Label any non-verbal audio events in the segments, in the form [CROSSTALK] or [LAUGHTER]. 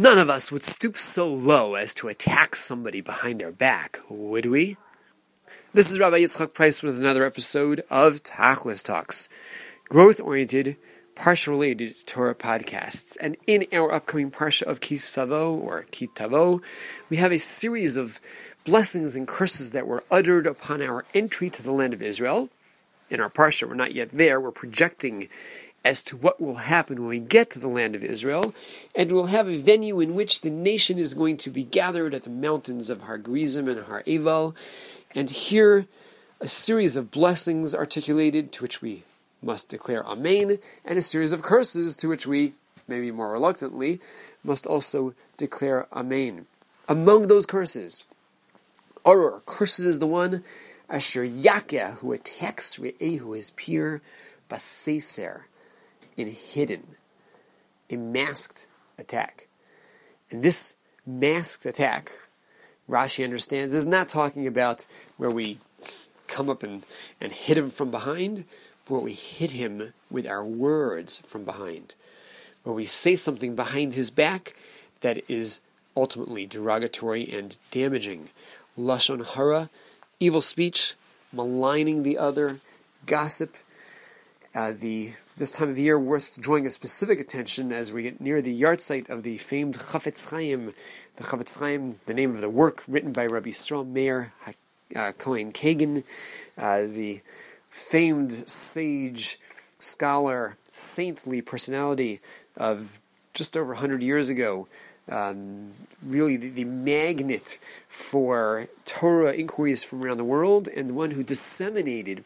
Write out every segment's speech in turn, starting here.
None of us would stoop so low as to attack somebody behind their back, would we? This is Rabbi Yitzchak Price with another episode of Tachlis Talks, growth-oriented, parsha-related Torah podcasts. And in our upcoming parsha of Kisavo or Kitavo, we have a series of blessings and curses that were uttered upon our entry to the land of Israel. In our parsha, we're not yet there. We're projecting as to what will happen when we get to the land of Israel, and we'll have a venue in which the nation is going to be gathered at the mountains of Har Gerizim and Har Eval, and hear a series of blessings articulated to which we must declare Amen, and a series of curses to which we, maybe more reluctantly, must also declare Amen. Among those curses, Arur, curses is the one Asher Yakeh, who attacks Re'ehu, his peer, Baseser, in hidden, a masked attack. And this masked attack, Rashi understands, is not talking about where we come up and, and hit him from behind, but where we hit him with our words from behind. Where we say something behind his back that is ultimately derogatory and damaging. Lashon hara, evil speech, maligning the other, gossip, uh, the this time of year worth drawing a specific attention as we get near the yahrzeit of the famed Chafetz Chaim, the Chafetz Chaim, the name of the work written by Rabbi Yisrael Meir uh, Cohen Kagan, uh, the famed sage, scholar, saintly personality of just over 100 years ago. Um, really the, the, magnet for Torah inquiries from around the world, and the one who disseminated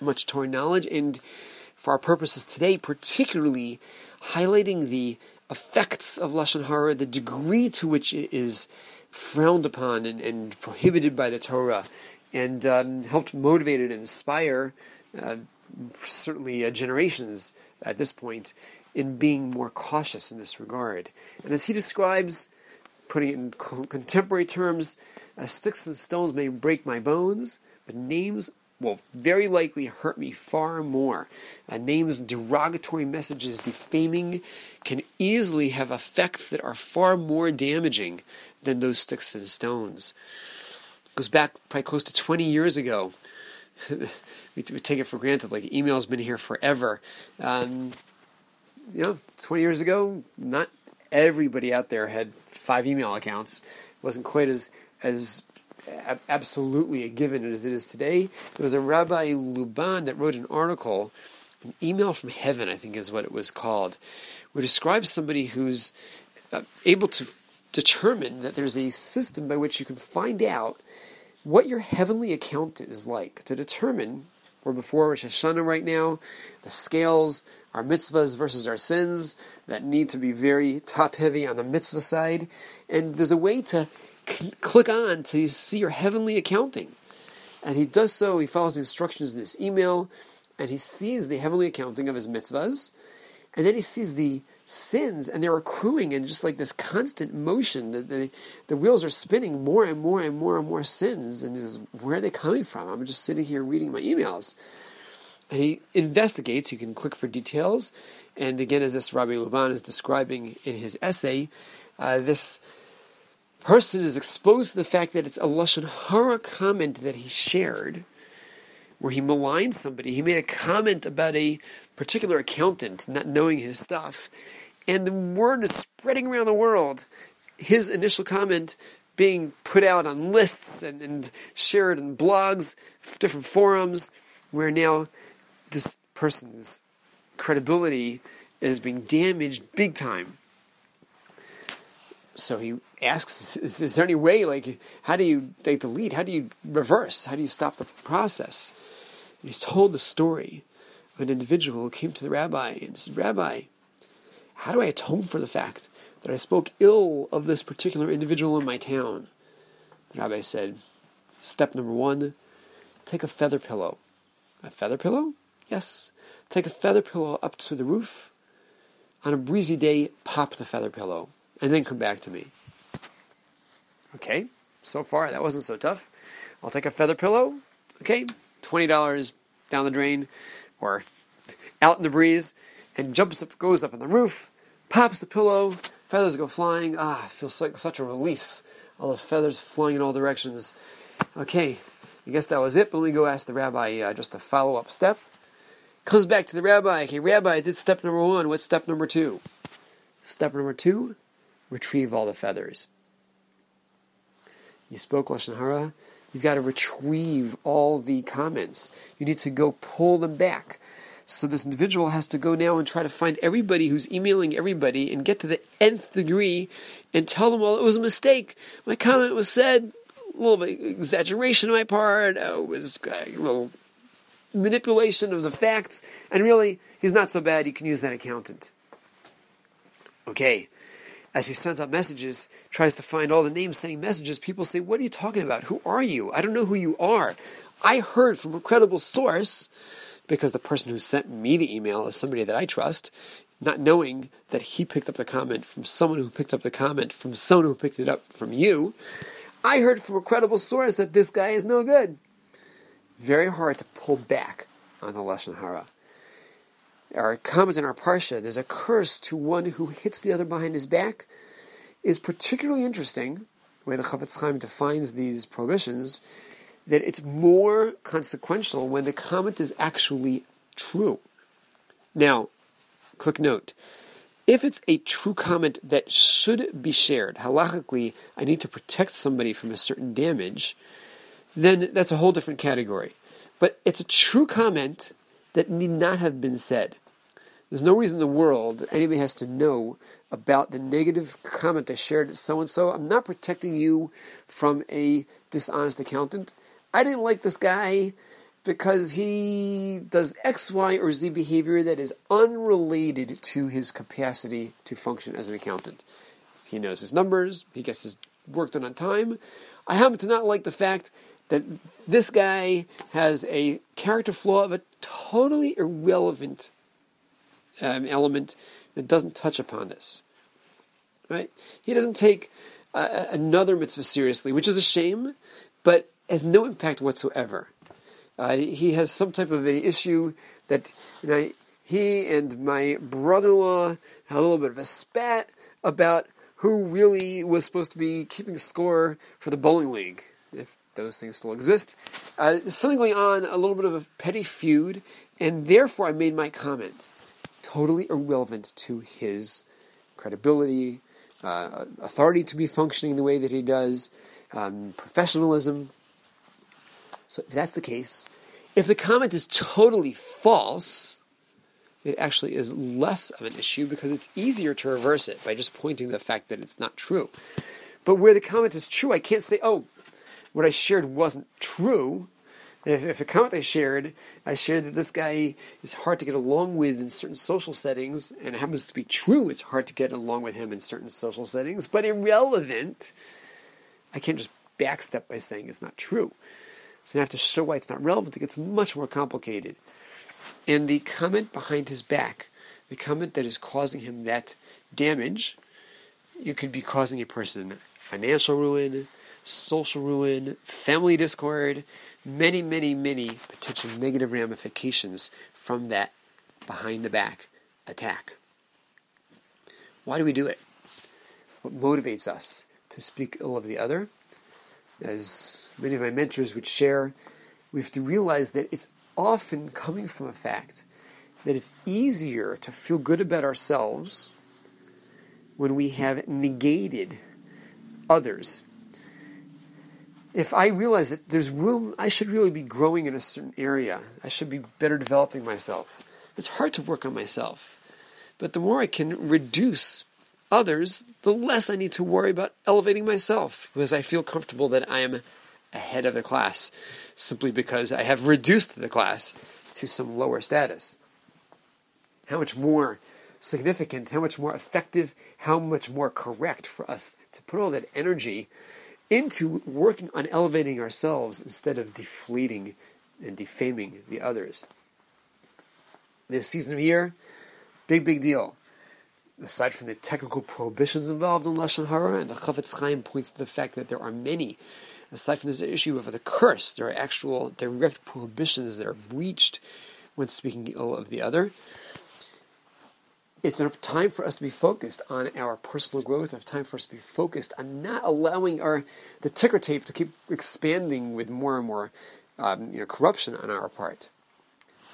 much Torah knowledge, and for our purposes today, particularly highlighting the effects of lashon hara, the degree to which it is frowned upon and, and prohibited by the Torah, and um, helped motivate and inspire uh, certainly uh, generations at this point in being more cautious in this regard. And as he describes, putting it in contemporary terms, uh, sticks and stones may break my bones, but names will very likely hurt me far more. Uh, names, derogatory messages, defaming can easily have effects that are far more damaging than those sticks and stones. Goes back probably close to 20 years ago. [LAUGHS] we, we, take it for granted, like email's been here forever. Um, you know, 20 years ago, not everybody out there had five email accounts. It wasn't quite as as absolutely a given as it is today. There was a Rabbi Luban that wrote an article, an email from heaven, I think is what it was called, where describes somebody who's uh, able to determine that there's a system by which you can find out what your heavenly account is like to determine. We're before Rosh Hashanah right now. The scales, our mitzvahs versus our sins, that need to be very top heavy on the mitzvah side. And there's a way to click on to see your heavenly accounting. And he does so, he follows the instructions in this email, and he sees the heavenly accounting of his mitzvahs, and then he sees the sins, and they're accruing in just like this constant motion. The, the, the wheels are spinning more and more and more and more sins, and says, where are they coming from? I'm just sitting here reading my emails. And he investigates, you can click for details, and again, as this Rabbi Luban is describing in his essay, uh, this person is exposed to the fact that it's a lashon hara comment that he shared, where he maligned somebody. He made a comment about a particular accountant not knowing his stuff, and the word is spreading around the world. His initial comment being put out on lists and, and shared in blogs, different forums, where now this person's credibility is being damaged big time. So he asks, is, is, there any way, like, how do you lead? How do you reverse? How do you stop the process? And he's told the story of an individual who came to the rabbi and said, Rabbi, how do I atone for the fact that I spoke ill of this particular individual in my town? The rabbi said, Step number one, take a feather pillow. A feather pillow? Yes. Take a feather pillow up to the roof. On a breezy day, pop the feather pillow, and then come back to me. Okay, so far that wasn't so tough. I'll take a feather pillow. Okay, $20 down the drain or out in the breeze and jumps up, goes up on the roof, pops the pillow, feathers go flying. Ah, feels like such a release. All those feathers flying in all directions. Okay, I guess that was it, but let me go ask the rabbi uh, just a follow up step. Comes back to the rabbi. Okay, rabbi, I did step number one. What's step number two? Step number two retrieve all the feathers. You spoke Lashon Hara, you've got to retrieve all the comments. You need to go pull them back. So this individual has to go now and try to find everybody who's emailing everybody and get to the nth degree and tell them, well, it was a mistake. My comment was said, a little bit exaggeration on my part, uh, it was a little manipulation of the facts, and really, he's not so bad, you can use that accountant. Okay, as he sends out messages, tries to find all the names sending messages, people say, What are you talking about? Who are you? I don't know who you are. I heard from a credible source because the person who sent me the email is somebody that I trust, not knowing that he picked up the comment from someone who picked up the comment from someone who picked it up from you. I heard from a credible source that this guy is no good. Very hard to pull back on the Lashon Hara. Our comment in our Parsha, there's a curse to one who hits the other behind his back, is particularly interesting, the way the Chafetz Chaim defines these prohibitions, that it's more consequential when the comment is actually true. Now, quick note. If it's a true comment that should be shared, halachically, I need to protect somebody from a certain damage, then that's a whole different category. But it's a true comment that need not have been said. There's no reason in the world anybody has to know about the negative comment I shared at so and so. I'm not protecting you from a dishonest accountant. I didn't like this guy because he does X, Y, or Z behavior that is unrelated to his capacity to function as an accountant. He knows his numbers, he gets his work done on time. I happen to not like the fact that this guy has a character flaw of a totally irrelevant um, element that doesn't touch upon this. Right? He doesn't take uh, another mitzvah seriously, which is a shame, but has no impact whatsoever. Uh, he has some type of an issue that you know, he and my brother-in-law had a little bit of a spat about who really was supposed to be keeping score for the bowling league, if those things still exist. Uh, there's something going on, a little bit of a petty feud, and therefore I made my comment. Totally irrelevant to his credibility, uh, authority to be functioning the way that he does, um, professionalism, so if that's the case, if the comment is totally false, it actually is less of an issue because it's easier to reverse it by just pointing the fact that it's not true. But where the comment is true, I can't say, oh, what I shared wasn't true. If, if the comment I shared, I shared that this guy is hard to get along with in certain social settings, and it happens to be true, it's hard to get along with him in certain social settings, but irrelevant, I can't just backstep by saying it's not true. So I have to show why it's not relevant. It gets much more complicated. And the comment behind his back, the comment that is causing him that damage, you could be causing a person financial ruin, social ruin, family discord, many, many, many potential negative ramifications from that behind the back attack. Why do we do it? What motivates us to speak ill of the other? as many of my mentors would share, we have to realize that it's often coming from a fact that it's easier to feel good about ourselves when we have negated others. If I realize that there's room, I should really be growing in a certain area, I should be better developing myself. It's hard to work on myself. But the more I can reduce others, the less I need to worry about elevating myself because I feel comfortable that I am ahead of the class simply because I have reduced the class to some lower status. How much more significant, how much more effective, how much more correct for us to put all that energy into working on elevating ourselves instead of deflating and defaming the others. This season of year, big, big deal aside from the technical prohibitions involved in Lashon Hara, and the Chafetz Chaim points to the fact that there are many, aside from this issue of the curse, there are actual direct prohibitions that are breached when speaking ill of the other. It's a time for us to be focused on our personal growth, a time for us to be focused on not allowing our the ticker tape to keep expanding with more and more um, you know, corruption on our part.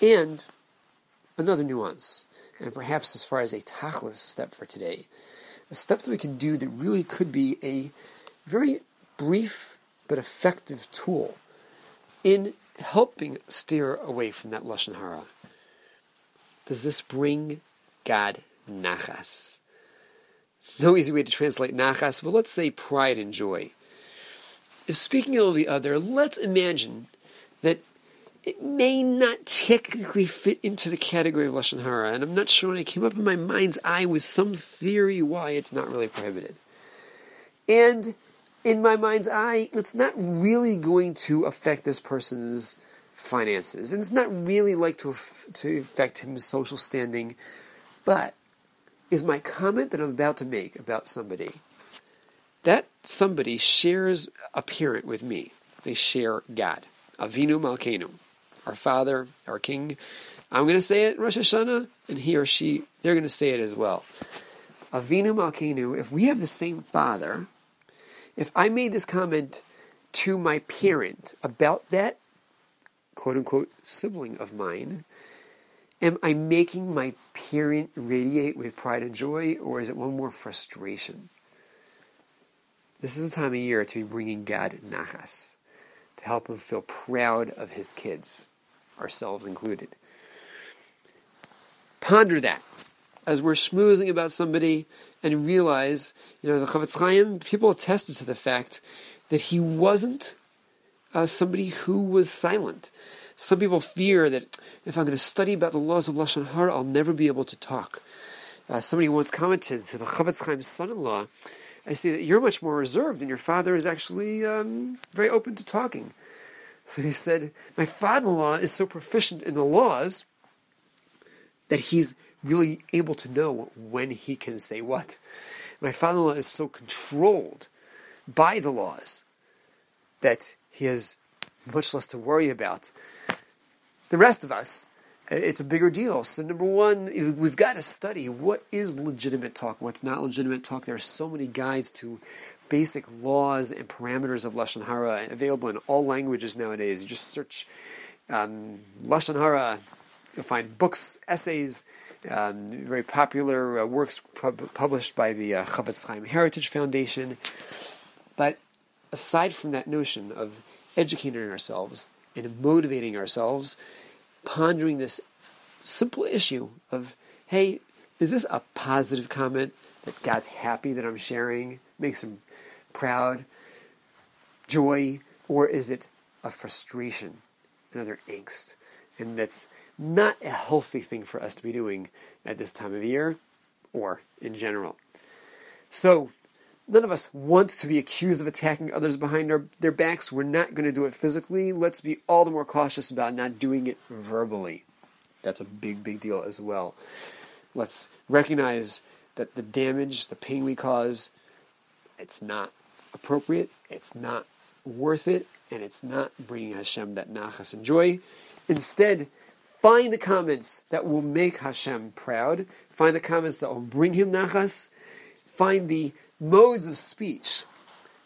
And another nuance, and perhaps as far as a tachlis step for today, a step that we can do that really could be a very brief but effective tool in helping steer away from that lashon hara. Does this bring God nachas? No easy way to translate nachas, but let's say pride and joy. If speaking of the other, let's imagine that it may not technically fit into the category of lashon hara, and I'm not sure when it came up in my mind's eye with some theory why it's not really prohibited. And in my mind's eye, it's not really going to affect this person's finances, and it's not really like to to affect his social standing. But is my comment that I'm about to make about somebody that somebody shares a parent with me? They share God, Avinu Malkeinu our Father, our King. I'm going to say it Rosh Hashanah, and he or she, they're going to say it as well. Avinu Malkeinu, if we have the same Father, if I made this comment to my parent about that quote unquote sibling of mine, am I making my parent radiate with pride and joy, or is it one more frustration? This is a time of year to be bringing God nachas, to help him feel proud of his kids ourselves included. Ponder that as we're schmoozing about somebody and realize, you know, the Chofetz Chaim, people attested to the fact that he wasn't uh, somebody who was silent. Some people fear that if I'm going to study about the laws of Lashon Hara, I'll never be able to talk. Uh, somebody once commented to the Chofetz Chaim's son-in-law, I see that you're much more reserved and your father is actually um, very open to talking. So he said, My father in law is so proficient in the laws that he's really able to know when he can say what. My father in law is so controlled by the laws that he has much less to worry about. The rest of us, it's a bigger deal. So, number one, we've got to study what is legitimate talk, what's not legitimate talk. There are so many guides to basic laws and parameters of Lashon Hara available in all languages nowadays. You just search um, Lashon Hara, you'll find books, essays, um, very popular uh, works pub- published by the uh, Chofetz Chaim Heritage Foundation. But aside from that notion of educating ourselves and motivating ourselves, pondering this simple issue of, hey, is this a positive comment that God's happy that I'm sharing, makes him proud, joy, or is it a frustration, another angst? And that's not a healthy thing for us to be doing at this time of year or in general. So, none of us want to be accused of attacking others behind our, their backs. We're not going to do it physically. Let's be all the more cautious about not doing it verbally. That's a big, big deal as well. Let's recognize that the damage, the pain we cause, it's not appropriate, it's not worth it, and it's not bringing Hashem that nachas and joy. Instead, find the comments that will make Hashem proud. Find the comments that will bring him nachas. Find the modes of speech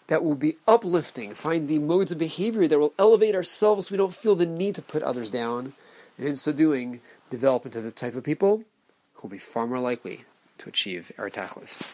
that will be uplifting. Find the modes of behavior that will elevate ourselves so we don't feel the need to put others down. And in so doing, develop into the type of people who will be far more likely to achieve our tachlis.